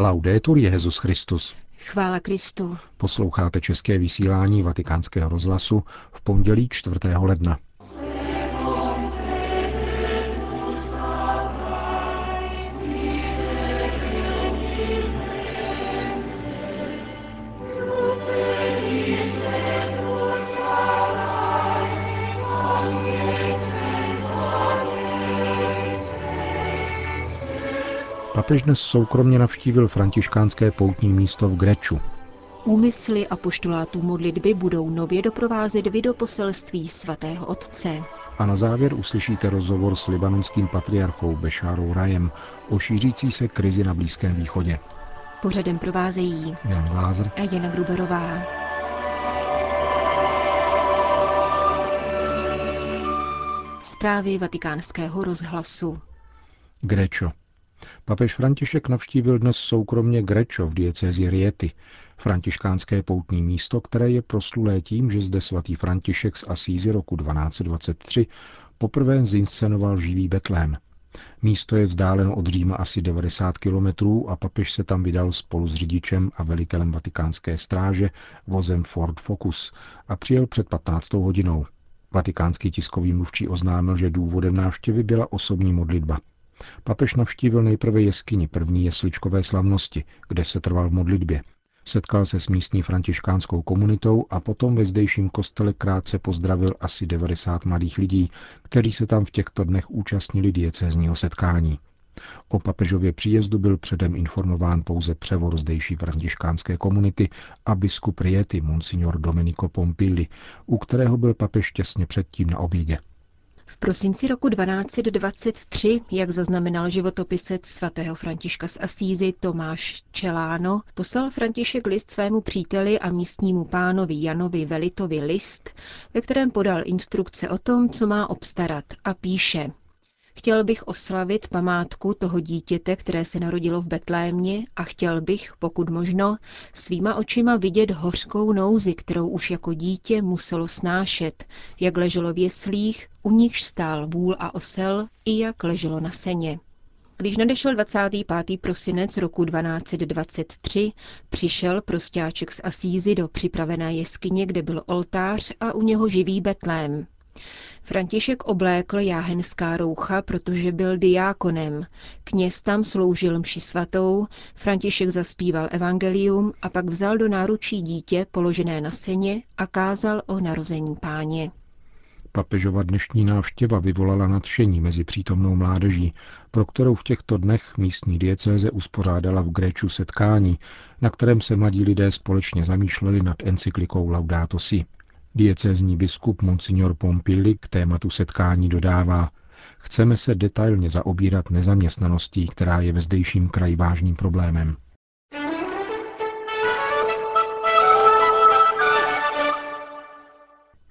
Laudetur Jezus Christus. Chvála Kristu. Posloucháte české vysílání Vatikánského rozhlasu v pondělí 4. ledna. Papež dnes soukromně navštívil františkánské poutní místo v Greču. Úmysly a poštulátů modlitby budou nově doprovázet videoposelství svatého otce. A na závěr uslyšíte rozhovor s libanonským patriarchou Bešárou Rajem o šířící se krizi na Blízkém východě. Pořadem provázejí Jan Glázer a Jana Gruberová. Zprávy vatikánského rozhlasu. Grečo. Papež František navštívil dnes soukromně Grečo v diecézi Riety, františkánské poutní místo, které je proslulé tím, že zde svatý František z Asízy roku 1223 poprvé zinscenoval živý Betlém. Místo je vzdáleno od Říma asi 90 kilometrů a papež se tam vydal spolu s řidičem a velitelem vatikánské stráže vozem Ford Focus a přijel před 15. hodinou. Vatikánský tiskový mluvčí oznámil, že důvodem návštěvy byla osobní modlitba. Papež navštívil nejprve jeskyni první jesličkové slavnosti, kde se trval v modlitbě. Setkal se s místní františkánskou komunitou a potom ve zdejším kostele krátce pozdravil asi 90 mladých lidí, kteří se tam v těchto dnech účastnili diecézního setkání. O papežově příjezdu byl předem informován pouze převor zdejší františkánské komunity a biskup Riety, monsignor Domenico Pompilli, u kterého byl papež těsně předtím na obědě. V prosinci roku 1223, jak zaznamenal životopisec svatého Františka z Asízy Tomáš Čeláno, poslal František list svému příteli a místnímu pánovi Janovi Velitovi list, ve kterém podal instrukce o tom, co má obstarat a píše Chtěl bych oslavit památku toho dítěte, které se narodilo v Betlémě a chtěl bych, pokud možno, svýma očima vidět hořkou nouzi, kterou už jako dítě muselo snášet, jak leželo v jeslích, u nichž stál vůl a osel, i jak leželo na seně. Když nadešel 25. prosinec roku 1223, přišel prostáček z Asízy do připravené jeskyně, kde byl oltář a u něho živý Betlém. František oblékl jáhenská roucha, protože byl diákonem. Kněz tam sloužil mši svatou, František zaspíval evangelium a pak vzal do náručí dítě položené na seně a kázal o narození páně. Papežova dnešní návštěva vyvolala nadšení mezi přítomnou mládeží, pro kterou v těchto dnech místní diecéze uspořádala v Gréču setkání, na kterém se mladí lidé společně zamýšleli nad encyklikou Laudato Si. Diecézní biskup Monsignor Pompili k tématu setkání dodává, chceme se detailně zaobírat nezaměstnaností, která je ve zdejším kraji vážným problémem.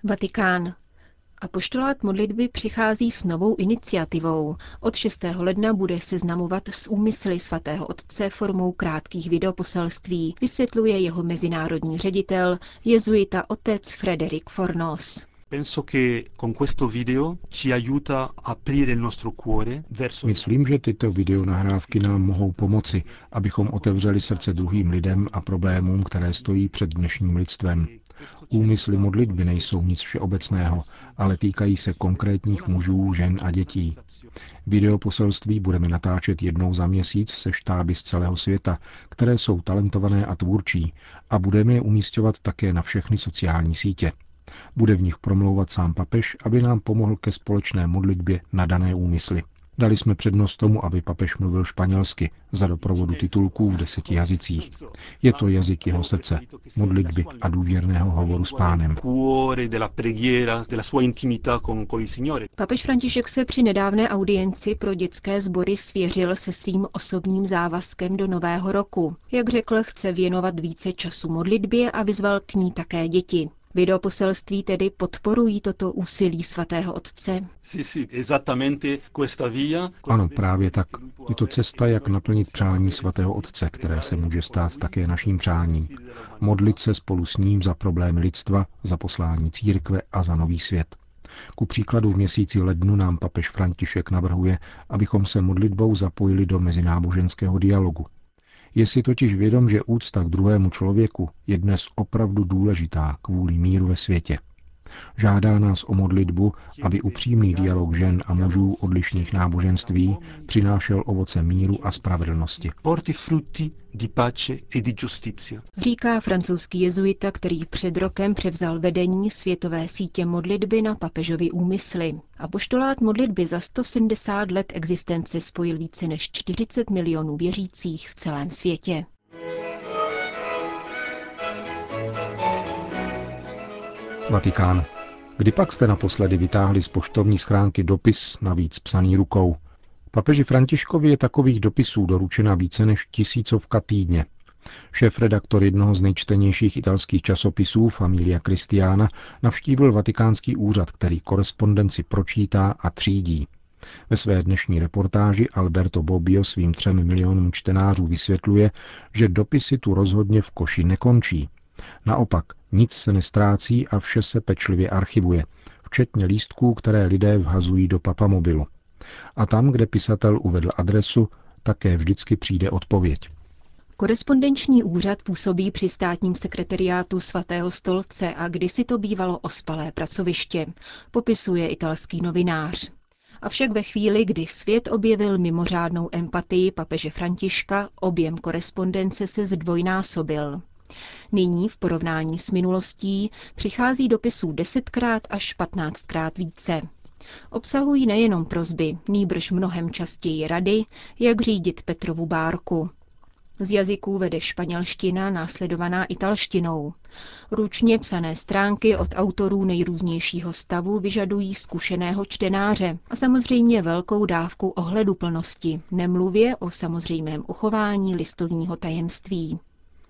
Vatikán. Apoštolát modlitby přichází s novou iniciativou. Od 6. ledna bude seznamovat s úmysly svatého otce formou krátkých videoposelství, vysvětluje jeho mezinárodní ředitel, jezuita otec Frederik Fornos. Myslím, že tyto videonahrávky nám mohou pomoci, abychom otevřeli srdce druhým lidem a problémům, které stojí před dnešním lidstvem. Úmysly modlitby nejsou nic všeobecného, ale týkají se konkrétních mužů, žen a dětí. Videoposelství budeme natáčet jednou za měsíc se štáby z celého světa, které jsou talentované a tvůrčí, a budeme je umístěvat také na všechny sociální sítě. Bude v nich promlouvat sám papež, aby nám pomohl ke společné modlitbě na dané úmysly. Dali jsme přednost tomu, aby papež mluvil španělsky za doprovodu titulků v deseti jazycích. Je to jazyk jeho srdce, modlitby a důvěrného hovoru s pánem. Papež František se při nedávné audienci pro dětské sbory svěřil se svým osobním závazkem do nového roku. Jak řekl, chce věnovat více času modlitbě a vyzval k ní také děti. Videoposelství tedy podporují toto úsilí svatého otce. Ano, právě tak. Je to cesta, jak naplnit přání svatého otce, které se může stát také naším přáním. Modlit se spolu s ním za problémy lidstva, za poslání církve a za nový svět. Ku příkladu v měsíci lednu nám papež František navrhuje, abychom se modlitbou zapojili do mezináboženského dialogu. Je si totiž vědom, že úcta k druhému člověku je dnes opravdu důležitá kvůli míru ve světě. Žádá nás o modlitbu, aby upřímný dialog žen a mužů odlišných náboženství přinášel ovoce míru a spravedlnosti. E Říká francouzský jezuita, který před rokem převzal vedení světové sítě modlitby na papežovi úmysly. A poštolát modlitby za 170 let existence spojil více než 40 milionů věřících v celém světě. Vatikán. Kdy pak jste naposledy vytáhli z poštovní schránky dopis, navíc psaný rukou? Papeži Františkovi je takových dopisů doručena více než tisícovka týdně. Šéf-redaktor jednoho z nejčtenějších italských časopisů, Familia Cristiana, navštívil vatikánský úřad, který korespondenci pročítá a třídí. Ve své dnešní reportáži Alberto Bobbio svým třem milionům čtenářů vysvětluje, že dopisy tu rozhodně v koši nekončí. Naopak, nic se nestrácí a vše se pečlivě archivuje, včetně lístků, které lidé vhazují do papamobilu. A tam, kde pisatel uvedl adresu, také vždycky přijde odpověď. Korespondenční úřad působí při státním sekretariátu svatého stolce a kdysi to bývalo ospalé pracoviště, popisuje italský novinář. Avšak ve chvíli, kdy svět objevil mimořádnou empatii papeže Františka, objem korespondence se zdvojnásobil. Nyní v porovnání s minulostí přichází dopisů desetkrát až patnáctkrát více. Obsahují nejenom prozby, nýbrž mnohem častěji rady, jak řídit Petrovu bárku. Z jazyků vede španělština následovaná italštinou. Ručně psané stránky od autorů nejrůznějšího stavu vyžadují zkušeného čtenáře a samozřejmě velkou dávku ohleduplnosti, nemluvě o samozřejmém uchování listovního tajemství.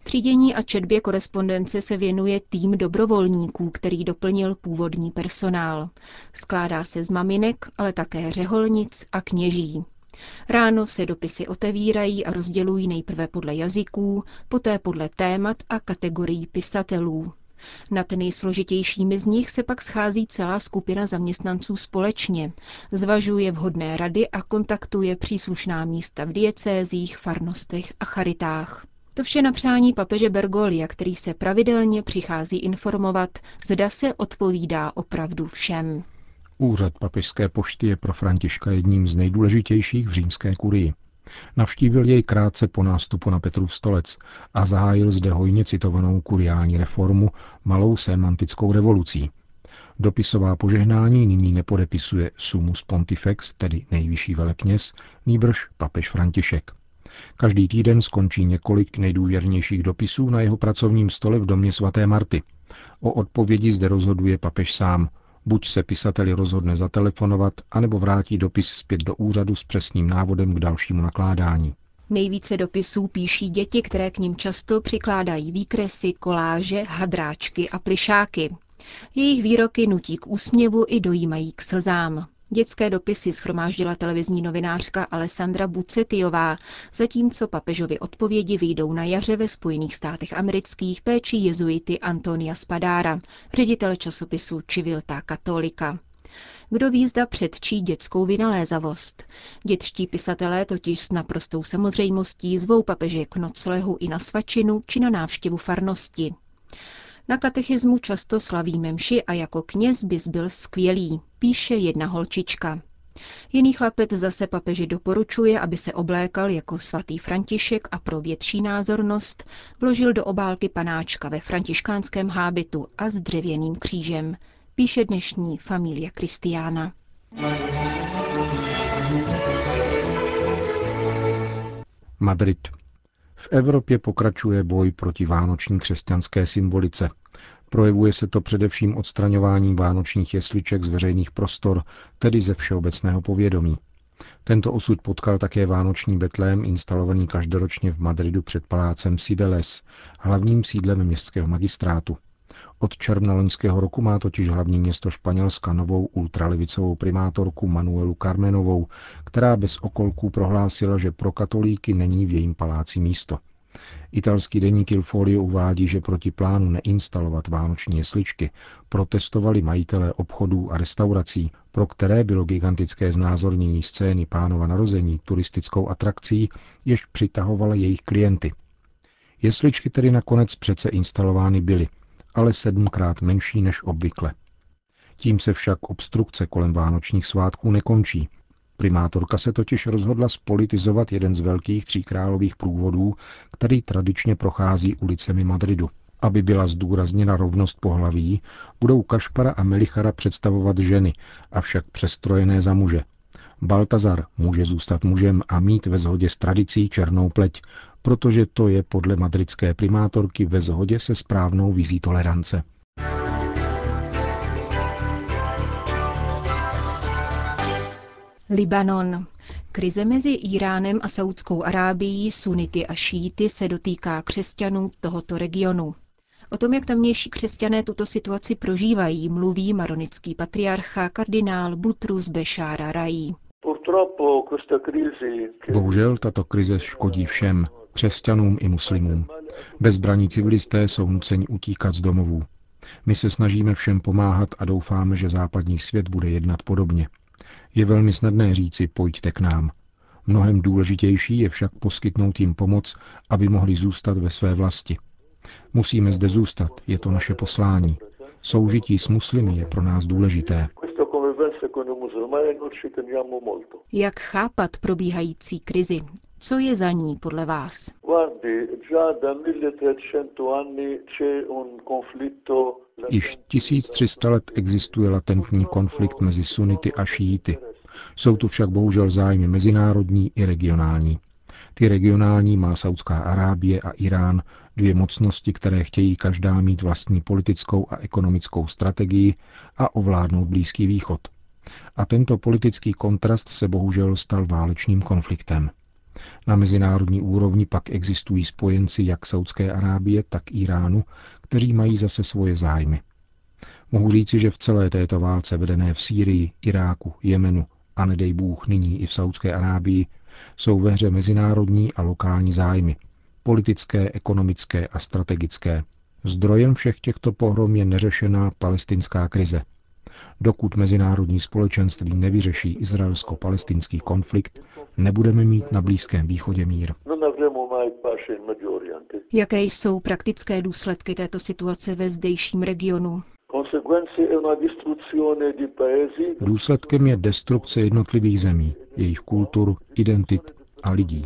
Třídění a četbě korespondence se věnuje tým dobrovolníků, který doplnil původní personál. Skládá se z maminek, ale také řeholnic a kněží. Ráno se dopisy otevírají a rozdělují nejprve podle jazyků, poté podle témat a kategorií pisatelů. Nad nejsložitějšími z nich se pak schází celá skupina zaměstnanců společně, zvažuje vhodné rady a kontaktuje příslušná místa v diecézích, farnostech a charitách. To vše na přání papeže Bergolia, který se pravidelně přichází informovat, zda se odpovídá opravdu všem. Úřad papežské pošty je pro Františka jedním z nejdůležitějších v římské kurii. Navštívil jej krátce po nástupu na Petrův stolec a zahájil zde hojně citovanou kuriální reformu malou semantickou revolucí. Dopisová požehnání nyní nepodepisuje sumus pontifex, tedy nejvyšší velekněz, nýbrž papež František. Každý týden skončí několik nejdůvěrnějších dopisů na jeho pracovním stole v domě svaté Marty. O odpovědi zde rozhoduje papež sám. Buď se pisateli rozhodne zatelefonovat, anebo vrátí dopis zpět do úřadu s přesným návodem k dalšímu nakládání. Nejvíce dopisů píší děti, které k ním často přikládají výkresy, koláže, hadráčky a plišáky. Jejich výroky nutí k úsměvu i dojímají k slzám. Dětské dopisy schromáždila televizní novinářka Alessandra Bucetiová, zatímco papežovi odpovědi vyjdou na jaře ve Spojených státech amerických péči jezuity Antonia Spadára, ředitel časopisu Civilta Katolika. Kdo ví, zda předčí dětskou vynalézavost. Dětští pisatelé totiž s naprostou samozřejmostí zvou papeže k noclehu i na svačinu či na návštěvu farnosti. Na katechismu často slavíme mši a jako kněz bys byl skvělý, píše jedna holčička. Jiný chlapec zase papeži doporučuje, aby se oblékal jako svatý František a pro větší názornost vložil do obálky panáčka ve františkánském hábitu a s dřevěným křížem, píše dnešní Familia Kristiána. Madrid. V Evropě pokračuje boj proti vánoční křesťanské symbolice. Projevuje se to především odstraňováním vánočních jesliček z veřejných prostor, tedy ze všeobecného povědomí. Tento osud potkal také vánoční betlém instalovaný každoročně v Madridu před palácem Sibeles, hlavním sídlem městského magistrátu. Od června loňského roku má totiž hlavní město Španělska novou ultralevicovou primátorku Manuelu Carmenovou, která bez okolků prohlásila, že pro katolíky není v jejím paláci místo. Italský deník Il Folio uvádí, že proti plánu neinstalovat vánoční jesličky protestovali majitelé obchodů a restaurací, pro které bylo gigantické znázornění scény pánova narození turistickou atrakcí, jež přitahovala jejich klienty. Jesličky tedy nakonec přece instalovány byly, ale sedmkrát menší než obvykle. Tím se však obstrukce kolem vánočních svátků nekončí. Primátorka se totiž rozhodla spolitizovat jeden z velkých tříkrálových průvodů, který tradičně prochází ulicemi Madridu. Aby byla zdůrazněna rovnost pohlaví, budou Kašpara a Melichara představovat ženy, avšak přestrojené za muže. Baltazar může zůstat mužem a mít ve shodě s tradicí černou pleť, protože to je podle madridské primátorky ve shodě se správnou vizí tolerance. Libanon. Krize mezi Iránem a Saudskou Arábií, sunity a šíty se dotýká křesťanů tohoto regionu. O tom, jak tamnější křesťané tuto situaci prožívají, mluví maronický patriarcha kardinál Butrus Bešára Rají. Bohužel tato krize škodí všem, křesťanům i muslimům. Bezbraní civilisté jsou nuceni utíkat z domovů. My se snažíme všem pomáhat a doufáme, že západní svět bude jednat podobně. Je velmi snadné říci, pojďte k nám. Mnohem důležitější je však poskytnout jim pomoc, aby mohli zůstat ve své vlasti. Musíme zde zůstat, je to naše poslání. Soužití s muslimy je pro nás důležité. Jak chápat probíhající krizi? Co je za ní podle vás? Již 1300 let existuje latentní konflikt mezi sunity a šíity. Jsou tu však bohužel zájmy mezinárodní i regionální. Ty regionální má Saudská Arábie a Irán, dvě mocnosti, které chtějí každá mít vlastní politickou a ekonomickou strategii a ovládnout Blízký východ. A tento politický kontrast se bohužel stal válečným konfliktem. Na mezinárodní úrovni pak existují spojenci jak Saudské Arábie, tak Iránu, kteří mají zase svoje zájmy. Mohu říci, že v celé této válce vedené v Sýrii, Iráku, Jemenu a nedej Bůh nyní i v Saudské Arábii jsou ve hře mezinárodní a lokální zájmy, politické, ekonomické a strategické. Zdrojem všech těchto pohrom je neřešená palestinská krize. Dokud mezinárodní společenství nevyřeší izraelsko-palestinský konflikt, nebudeme mít na Blízkém východě mír. Jaké jsou praktické důsledky této situace ve zdejším regionu? Důsledkem je destrukce jednotlivých zemí, jejich kultur, identit a lidí.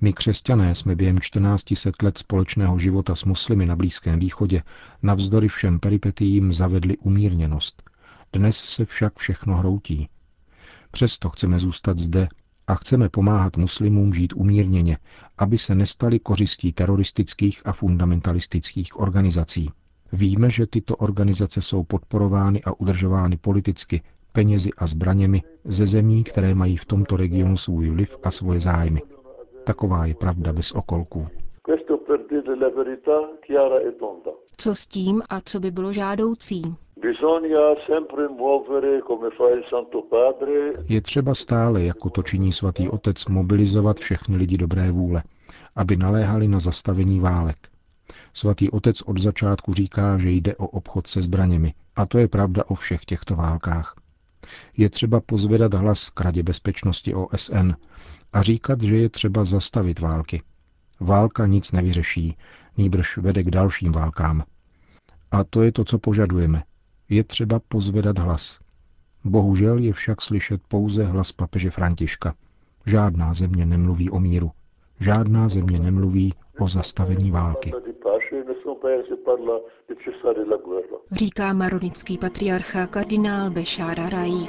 My křesťané jsme během 1400 let společného života s muslimy na Blízkém východě navzdory všem peripetím zavedli umírněnost. Dnes se však všechno hroutí. Přesto chceme zůstat zde a chceme pomáhat muslimům žít umírněně, aby se nestali kořistí teroristických a fundamentalistických organizací. Víme, že tyto organizace jsou podporovány a udržovány politicky, penězi a zbraněmi ze zemí, které mají v tomto regionu svůj vliv a svoje zájmy. Taková je pravda bez okolků. Co s tím a co by bylo žádoucí? Je třeba stále, jako to činí svatý otec, mobilizovat všechny lidi dobré vůle, aby naléhali na zastavení válek. Svatý otec od začátku říká, že jde o obchod se zbraněmi, a to je pravda o všech těchto válkách. Je třeba pozvedat hlas k Radě bezpečnosti OSN a říkat, že je třeba zastavit války. Válka nic nevyřeší, nýbrž vede k dalším válkám. A to je to, co požadujeme. Je třeba pozvedat hlas. Bohužel je však slyšet pouze hlas papeže Františka. Žádná země nemluví o míru. Žádná země nemluví o zastavení války. Říká maronický patriarcha kardinál Bešára Rají.